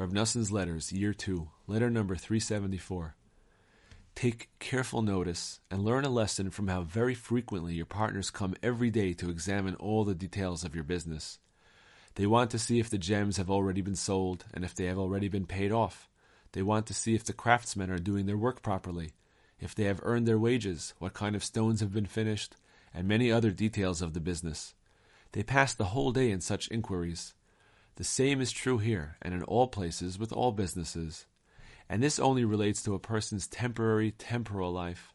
Rav Noson's Letters, Year 2, Letter number 374. Take careful notice and learn a lesson from how very frequently your partners come every day to examine all the details of your business. They want to see if the gems have already been sold and if they have already been paid off. They want to see if the craftsmen are doing their work properly, if they have earned their wages, what kind of stones have been finished, and many other details of the business. They pass the whole day in such inquiries. The same is true here and in all places with all businesses. And this only relates to a person's temporary temporal life.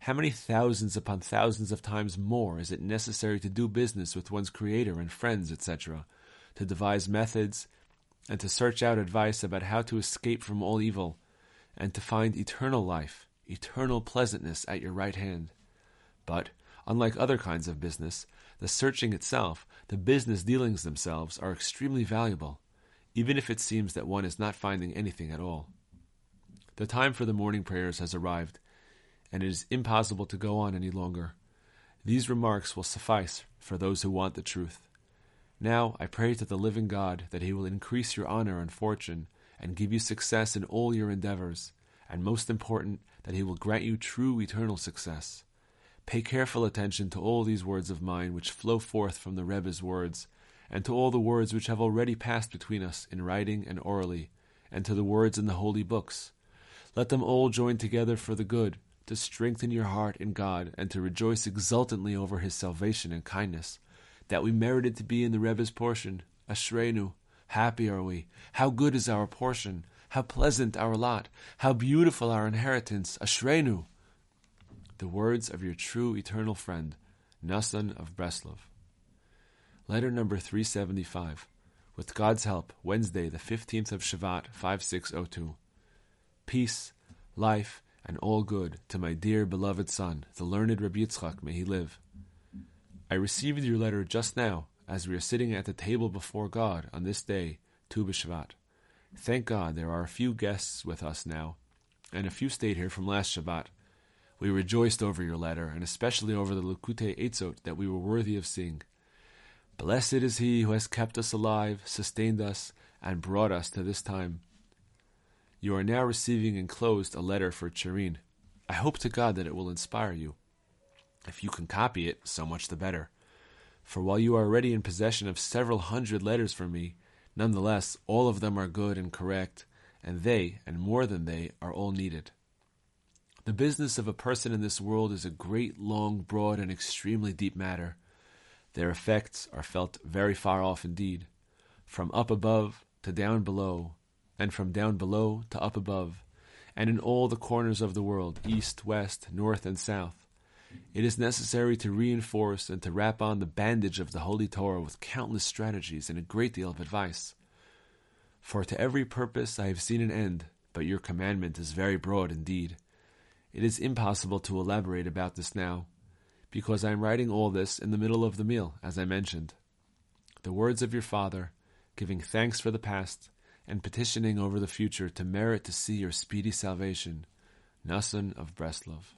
How many thousands upon thousands of times more is it necessary to do business with one's creator and friends, etc., to devise methods, and to search out advice about how to escape from all evil, and to find eternal life, eternal pleasantness at your right hand. But, unlike other kinds of business, the searching itself, the business dealings themselves, are extremely valuable, even if it seems that one is not finding anything at all. The time for the morning prayers has arrived, and it is impossible to go on any longer. These remarks will suffice for those who want the truth. Now I pray to the living God that He will increase your honor and fortune, and give you success in all your endeavors, and most important, that He will grant you true eternal success. Pay careful attention to all these words of mine which flow forth from the Rebbe's words, and to all the words which have already passed between us in writing and orally, and to the words in the holy books. Let them all join together for the good, to strengthen your heart in God, and to rejoice exultantly over His salvation and kindness that we merited to be in the Rebbe's portion. Ashreinu, happy are we. How good is our portion. How pleasant our lot. How beautiful our inheritance. Ashreinu. The words of your true eternal friend, Noson of Breslov. Letter number 375. With God's help, Wednesday, the 15th of Shevat, 5602. Peace, life, and all good to my dear beloved son, the learned Rabbi Yitzchak, may he live. I received your letter just now, as we are sitting at the table before God on this day, Tu B'Shvat. Thank God there are a few guests with us now, and a few stayed here from last Shabbat. We rejoiced over your letter, and especially over the Likutei Eitzot that we were worthy of seeing. Blessed is he who has kept us alive, sustained us, and brought us to this time. You are now receiving enclosed a letter for Chirin. I hope to God that it will inspire you. If you can copy it, so much the better. For while you are already in possession of several hundred letters from me, nonetheless, all of them are good and correct, and they, and more than they, are all needed. The business of a person in this world is a great, long, broad, and extremely deep matter. Their effects are felt very far off indeed, from up above to down below, and from down below to up above, and in all the corners of the world, east, west, north, and south. It is necessary to reinforce and to wrap on the bandage of the Holy Torah with countless strategies and a great deal of advice. For to every purpose I have seen an end, but your commandment is very broad indeed. It is impossible to elaborate about this now, because I am writing all this in the middle of the meal, as I mentioned. The words of your father, giving thanks for the past, and petitioning over the future to merit to see your speedy salvation. Noson of Breslov.